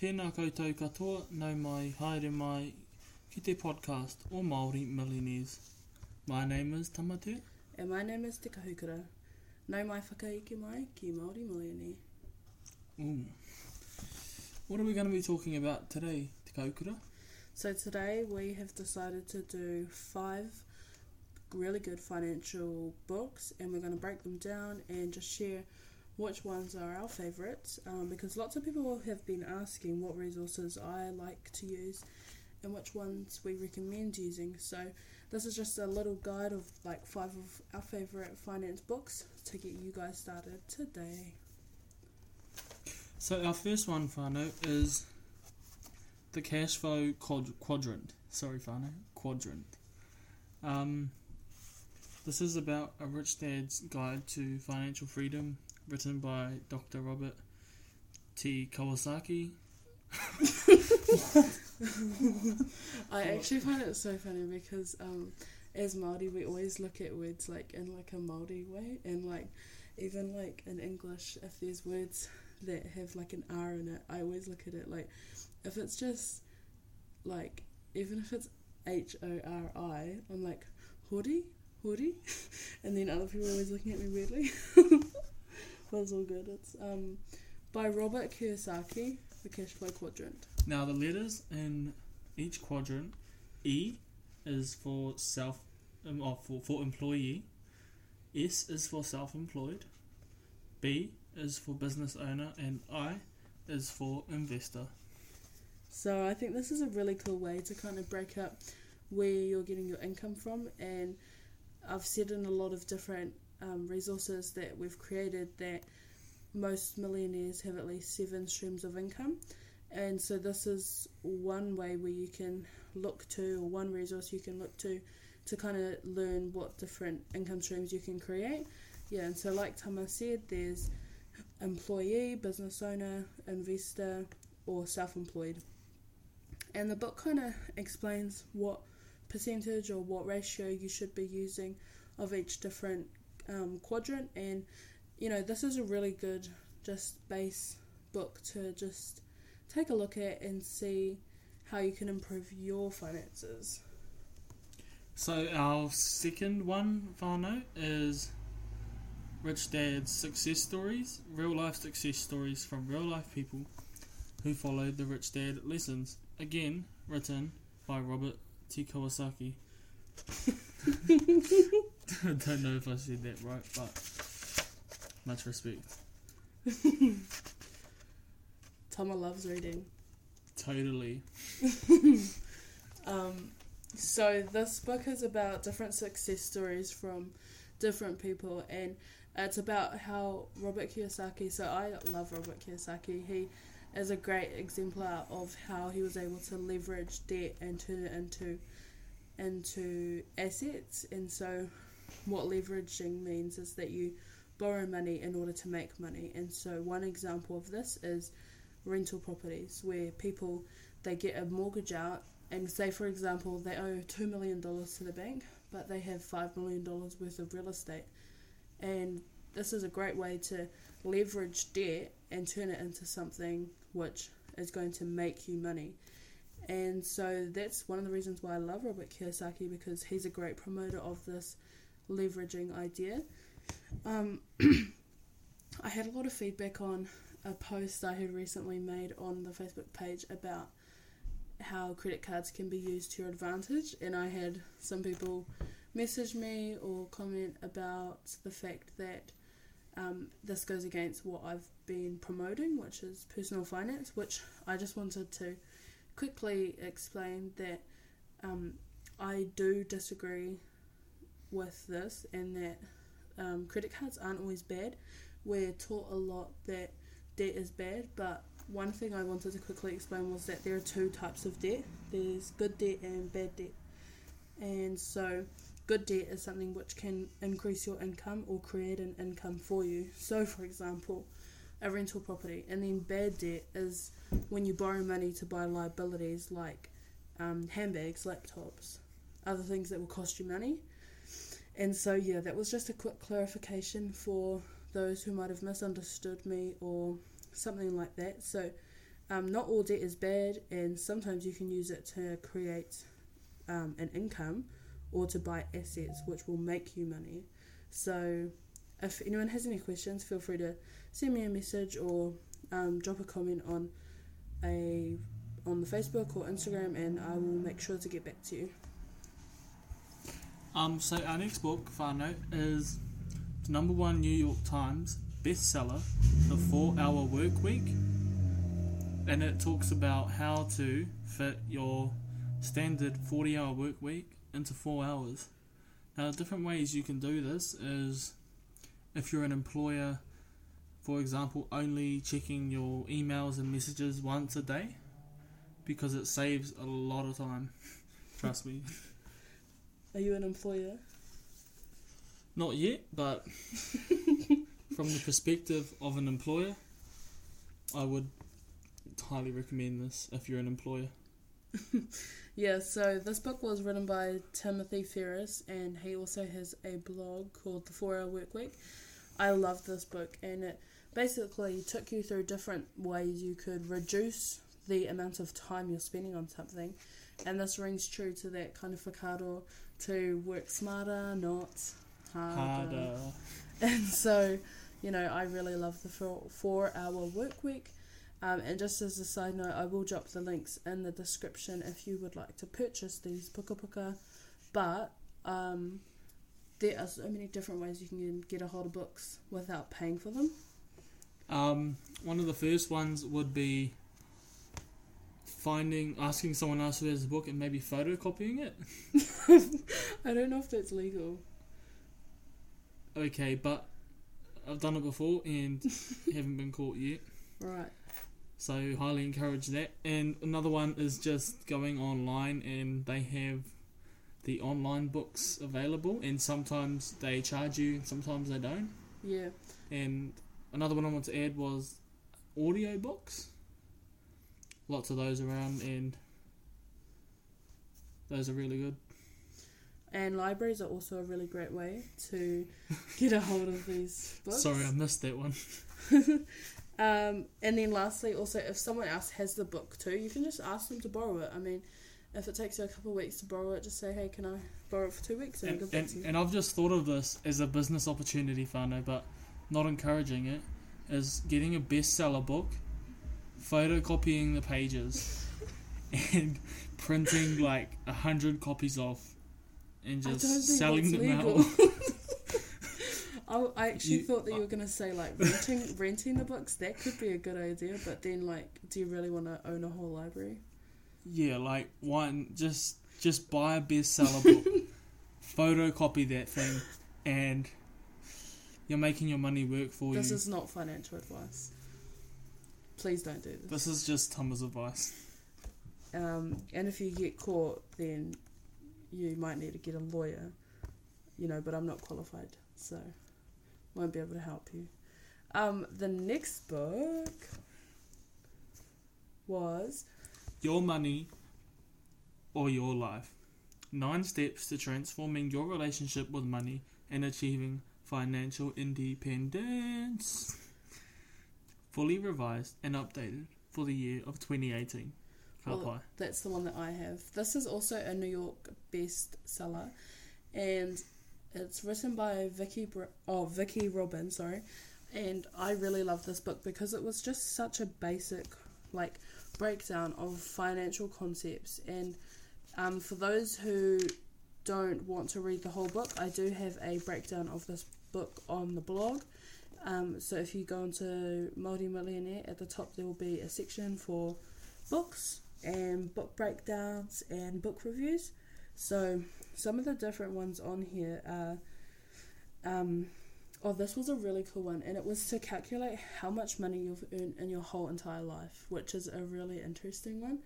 Tēnā koutou katoa, nau mai, haere mai, ki te podcast o Māori Millionaires. My name is Tamatu. And my name is Te Kahukura. Nau mai whakaike mai ki Māori Millionaire. Ooh. What are we going to be talking about today, Te Kaukura? So today we have decided to do five really good financial books and we're going to break them down and just share which ones are our favourites um, because lots of people have been asking what resources I like to use and which ones we recommend using. So this is just a little guide of like five of our favourite finance books to get you guys started today. So our first one, whānau, is the cash flow quad- quadrant. Sorry, whānau, quadrant. Um, this is about a rich dad's guide to financial freedom, written by Dr. Robert T. Kawasaki. I actually find it so funny because um, as Maori we always look at words like in like a Maori way and like even like in English if there's words that have like an R in it I always look at it like if it's just like even if it's H O R I I'm like hori hori and then other people are always looking at me weirdly it's all good. It's um by Robert Kiyosaki the cash flow quadrant. Now, the letters in each quadrant E is for self, um, oh, for, for employee, S is for self employed, B is for business owner, and I is for investor. So I think this is a really cool way to kind of break up where you're getting your income from. And I've said in a lot of different um, resources that we've created that most millionaires have at least seven streams of income. And so this is one way where you can look to, or one resource you can look to, to kind of learn what different income streams you can create. Yeah, and so like Tama said, there's employee, business owner, investor, or self employed. And the book kind of explains what percentage or what ratio you should be using of each different um, quadrant. And you know, this is a really good just base book to just take a look at and see how you can improve your finances. So, our second one, whānau, is Rich Dad's Success Stories, real life success stories from real life people who followed the Rich Dad lessons. Again, written by Robert T. Kawasaki. I don't know if I said that right, but much respect. Tama loves reading. Totally. Um, so this book is about different success stories from different people, and it's about how Robert Kiyosaki. So I love Robert Kiyosaki. He is a great exemplar of how he was able to leverage debt and turn it into into assets. And so, what leveraging means is that you borrow money in order to make money. And so, one example of this is rental properties, where people they get a mortgage out and say for example they owe two million dollars to the bank but they have five million dollars worth of real estate and this is a great way to leverage debt and turn it into something which is going to make you money and so that's one of the reasons why I love Robert Kiyosaki because he's a great promoter of this leveraging idea. Um, I had a lot of feedback on a post I had recently made on the Facebook page about how credit cards can be used to your advantage, and I had some people message me or comment about the fact that um, this goes against what I've been promoting, which is personal finance, which I just wanted to quickly explain that um, I do disagree with this and that um, credit cards aren't always bad. We're taught a lot that debt is bad, but one thing I wanted to quickly explain was that there are two types of debt there's good debt and bad debt. And so, good debt is something which can increase your income or create an income for you. So, for example, a rental property. And then, bad debt is when you borrow money to buy liabilities like um, handbags, laptops, other things that will cost you money. And so, yeah, that was just a quick clarification for those who might have misunderstood me or something like that. So, um, not all debt is bad, and sometimes you can use it to create um, an income or to buy assets which will make you money. So, if anyone has any questions, feel free to send me a message or um, drop a comment on a on the Facebook or Instagram, and I will make sure to get back to you. Um, so our next book, whānau, is the number one New York Times bestseller, The Four Hour Work Week, and it talks about how to fit your standard forty-hour work week into four hours. Now, different ways you can do this is if you're an employer, for example, only checking your emails and messages once a day, because it saves a lot of time. Trust me. Are you an employer? Not yet, but from the perspective of an employer, I would highly recommend this if you're an employer. Yeah, so this book was written by Timothy Ferriss, and he also has a blog called The Four Hour Work Week. I love this book, and it basically took you through different ways you could reduce the amount of time you're spending on something. And this rings true to that kind of facado to work smarter, not harder. Harder. And so, you know, I really love the four, four hour work week. Um, and just as a side note, I will drop the links in the description if you would like to purchase these puka puka. But um, there are so many different ways you can get a hold of books without paying for them. Um, one of the first ones would be finding, asking someone else who has a book and maybe photocopying it. I don't know if that's legal. Okay, but I've done it before and haven't been caught yet. Right. So highly encourage that. And another one is just going online and they have the online books available and sometimes they charge you and sometimes they don't. Yeah. And another one I want to add was audio books. Lots of those around and those are really good. And libraries are also a really great way to get a hold of these books. Sorry, I missed that one. Um, and then lastly, also, if someone else has the book too, you can just ask them to borrow it. I mean, if it takes you a couple of weeks to borrow it, just say, hey, can I borrow it for two weeks? And, And, and, and I've just thought of this as a business opportunity, whānau, but not encouraging it, is getting a bestseller book, photocopying the pages, and printing like a hundred copies off, and just selling them legal. out. Oh, I, I actually You- thought that you were gonna say like renting renting the books. That could be a good idea, but then like, do you really want to own a whole library? Yeah, like one just just buy a bestseller book, photocopy that thing, and you're making your money work for This you. This is not financial advice. Please don't do this. This is just Thomas' advice. Um, and if you get caught, then you might need to get a lawyer. You know, but I'm not qualified, so won't be able to help you. Um, the next book was Your money or your life. Nine steps to transforming your relationship with money and achieving financial independence. Fully revised and updated for the year of 2018. Well, that's the one that I have. This is also a New York bestseller, and it's written by Vicki oh Vicki Robin, sorry. And I really love this book because it was just such a basic like breakdown of financial concepts. And um, for those who don't want to read the whole book, I do have a breakdown of this book on the blog. Um, so if you go into Māori Millionaire, at the top there will be a section for books and book breakdowns and book reviews. So some of the different ones on here are um oh this was a really cool one and it was to calculate how much money you've earned in your whole entire life, which is a really interesting one.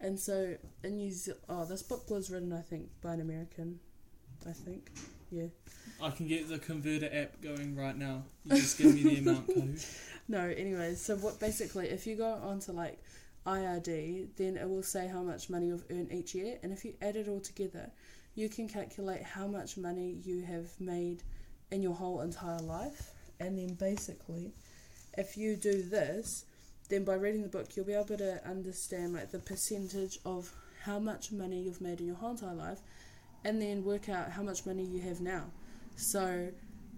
And so in New Zealand, oh this book was written I think by an American, I think. Yeah. I can get the converter app going right now. You just give me the amount code. No, anyways, so what basically if you go onto like IRD, then it will say how much money you've earned each year, and if you add it all together, you can calculate how much money you have made in your whole entire life. And then basically, if you do this, then by reading the book, you'll be able to understand like the percentage of how much money you've made in your whole entire life, and then work out how much money you have now. So,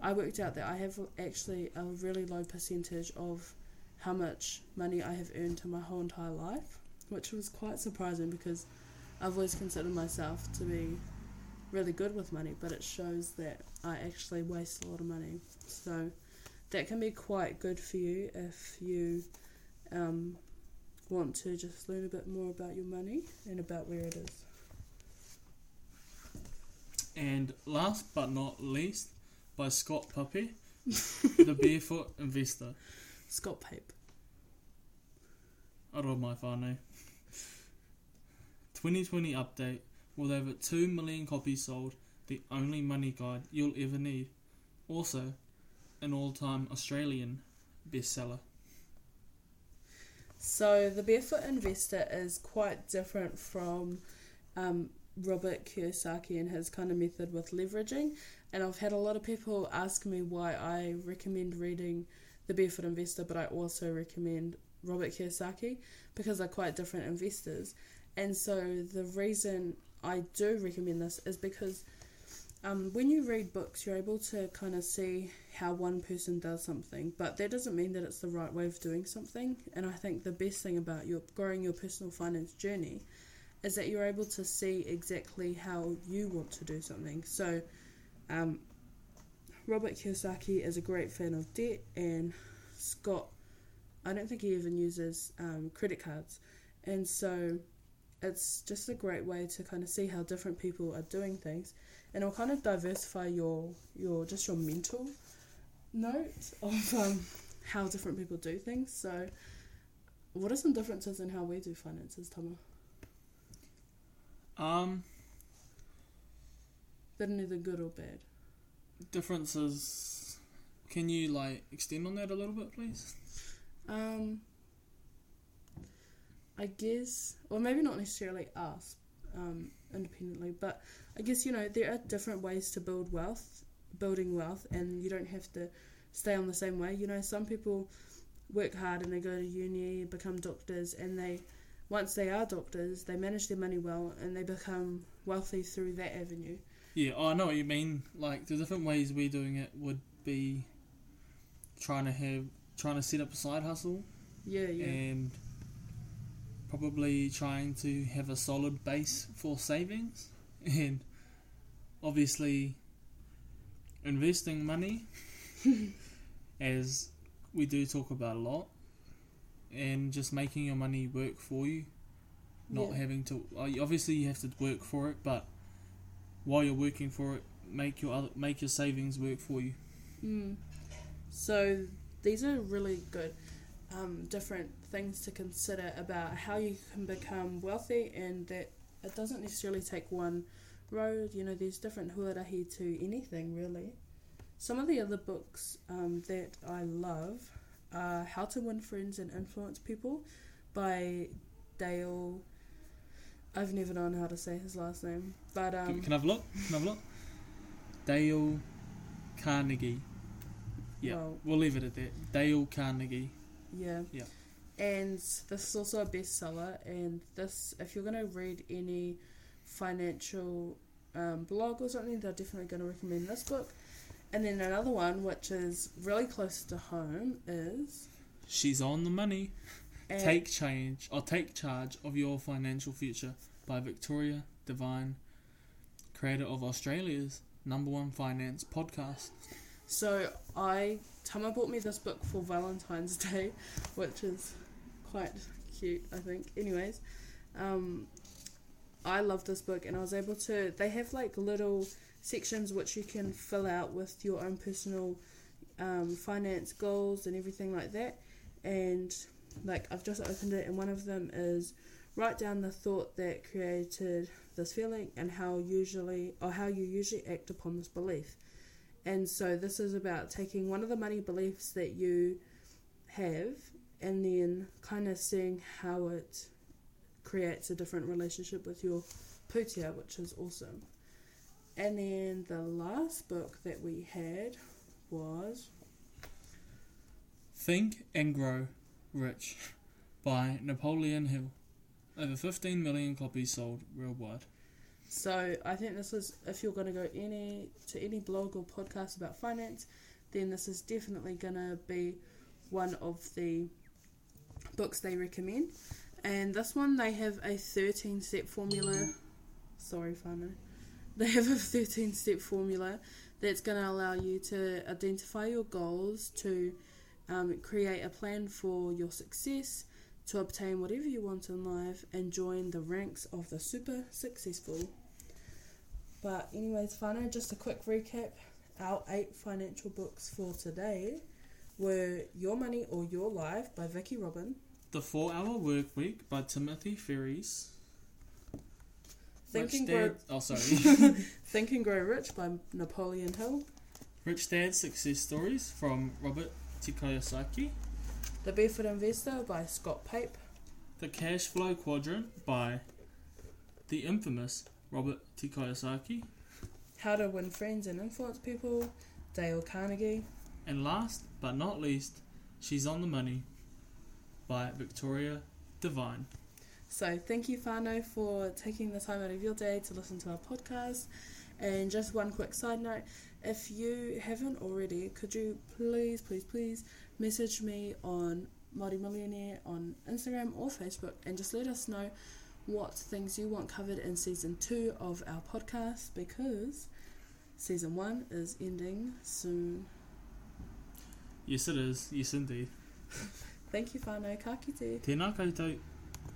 I worked out that I have actually a really low percentage of how much money I have earned in my whole entire life, which was quite surprising because I've always considered myself to be really good with money, but it shows that I actually waste a lot of money. So that can be quite good for you if you um, want to just learn a bit more about your money and about where it is. And last but not least, by Scott Puppy, The Barefoot Investor. Scott Pape. Aroha mai whānau. 2020 update. With over 2 million copies sold, the only money guide you'll ever need. Also, an all time Australian bestseller. So the Barefoot Investor is quite different from um, Robert Kiyosaki and his kind of method with leveraging. And I've had a lot of people ask me why I recommend reading The Barefoot Investor, but I also recommend Robert Kiyosaki because they're quite different investors. And so the reason I do recommend this is because um, when you read books, you're able to kind of see how one person does something, but that doesn't mean that it's the right way of doing something. And I think the best thing about your growing your personal finance journey is that you're able to see exactly how you want to do something. So, um, Robert Kiyosaki is a great fan of debt, and Scott, I don't think he even uses um, credit cards, and so it's just a great way to kind of see how different people are doing things and it'll kind of diversify your your just your mental note of um, how different people do things so what are some differences in how we do finances Tama? Um, that are neither good or bad differences. Can you like extend on that a little bit, please? um I guess or maybe not necessarily us um, independently but I guess you know there are different ways to build wealth, building wealth, and you don't have to stay on the same way. You know, some people work hard and they go to uni, become doctors, and they once they are doctors, they manage their money well and they become wealthy through that avenue. Yeah, oh, I know what you mean. Like the different ways we're doing it would be trying to have trying to set up a side hustle Yeah, yeah. and probably trying to have a solid base for savings and obviously investing money as we do talk about a lot and just making your money work for you not yeah. having to uh, obviously you have to work for it but while you're working for it make your other, make your savings work for you Mm. So these are really good um, different things to consider about how you can become wealthy and that it doesn't necessarily take one road. You know, there's different huarahi to anything really. Some of the other books um, that I love are How to Win Friends and Influence People by Dale. I've never known how to say his last name, but can, um, can I have a look can I have a look Dale Carnegie yeah well, we'll leave it at that Dale Carnegie Yeah. Yeah. And this is also a bestseller. And this, if you're going to read any financial um, blog or something, they're definitely going to recommend this book. And then another one, which is really close to home, is she's on the money Take change or take charge of your financial future by Victoria Devine, creator of Australia's number one finance podcast. So I Tama bought me this book for Valentine's Day, which is quite cute, I think. Anyways, um, I love this book, and I was able to. They have like little sections which you can fill out with your own personal um, finance goals and everything like that. And like I've just opened it, and one of them is write down the thought that created this feeling and how usually or how you usually act upon this belief. And so this is about taking one of the money beliefs that you have and then kind of seeing how it creates a different relationship with your pūtea, which is awesome. And then the last book that we had was Think and grow rich by Napoleon Hill. Over 15 million copies sold worldwide. So I think this is if you're going to go any to any blog or podcast about finance, then this is definitely going to be one of the books they recommend. And this one they have a 13 step formula. Sorry, whānau. They have a 13 step formula that's going to allow you to identify your goals, to um, create a plan for your success, to obtain whatever you want in life, and join the ranks of the super successful. But, anyways, whānau, just a quick recap. Our eight financial books for today were Your Money or Your Life by Vicki Robin, The 4 Hour Work Week by Timothy Ferriss. Think Rich and Grow oh sorry. Think and Grow Rich by Napoleon Hill, Rich Dad Success Stories from Robert T. Kiyosaki. The Barefoot Investor by Scott Pape, The Cash Flow Quadrant by the infamous Robert T. Kiyosaki. How to Win Friends and Influence People, Dale Carnegie, And last but not least, She's on the Money by Victoria Devine. So thank you, whānau, for taking the time out of your day to listen to our podcast. And just one quick side note, if you haven't already, could you please, please, please message me on Māori Millionaire on Instagram or Facebook and just let us know what things you want covered in season two of our podcast because season one is ending soon. Yes, it is. Yes, indeed. Thank you, whānau. Ka kite. Tēnā koutou.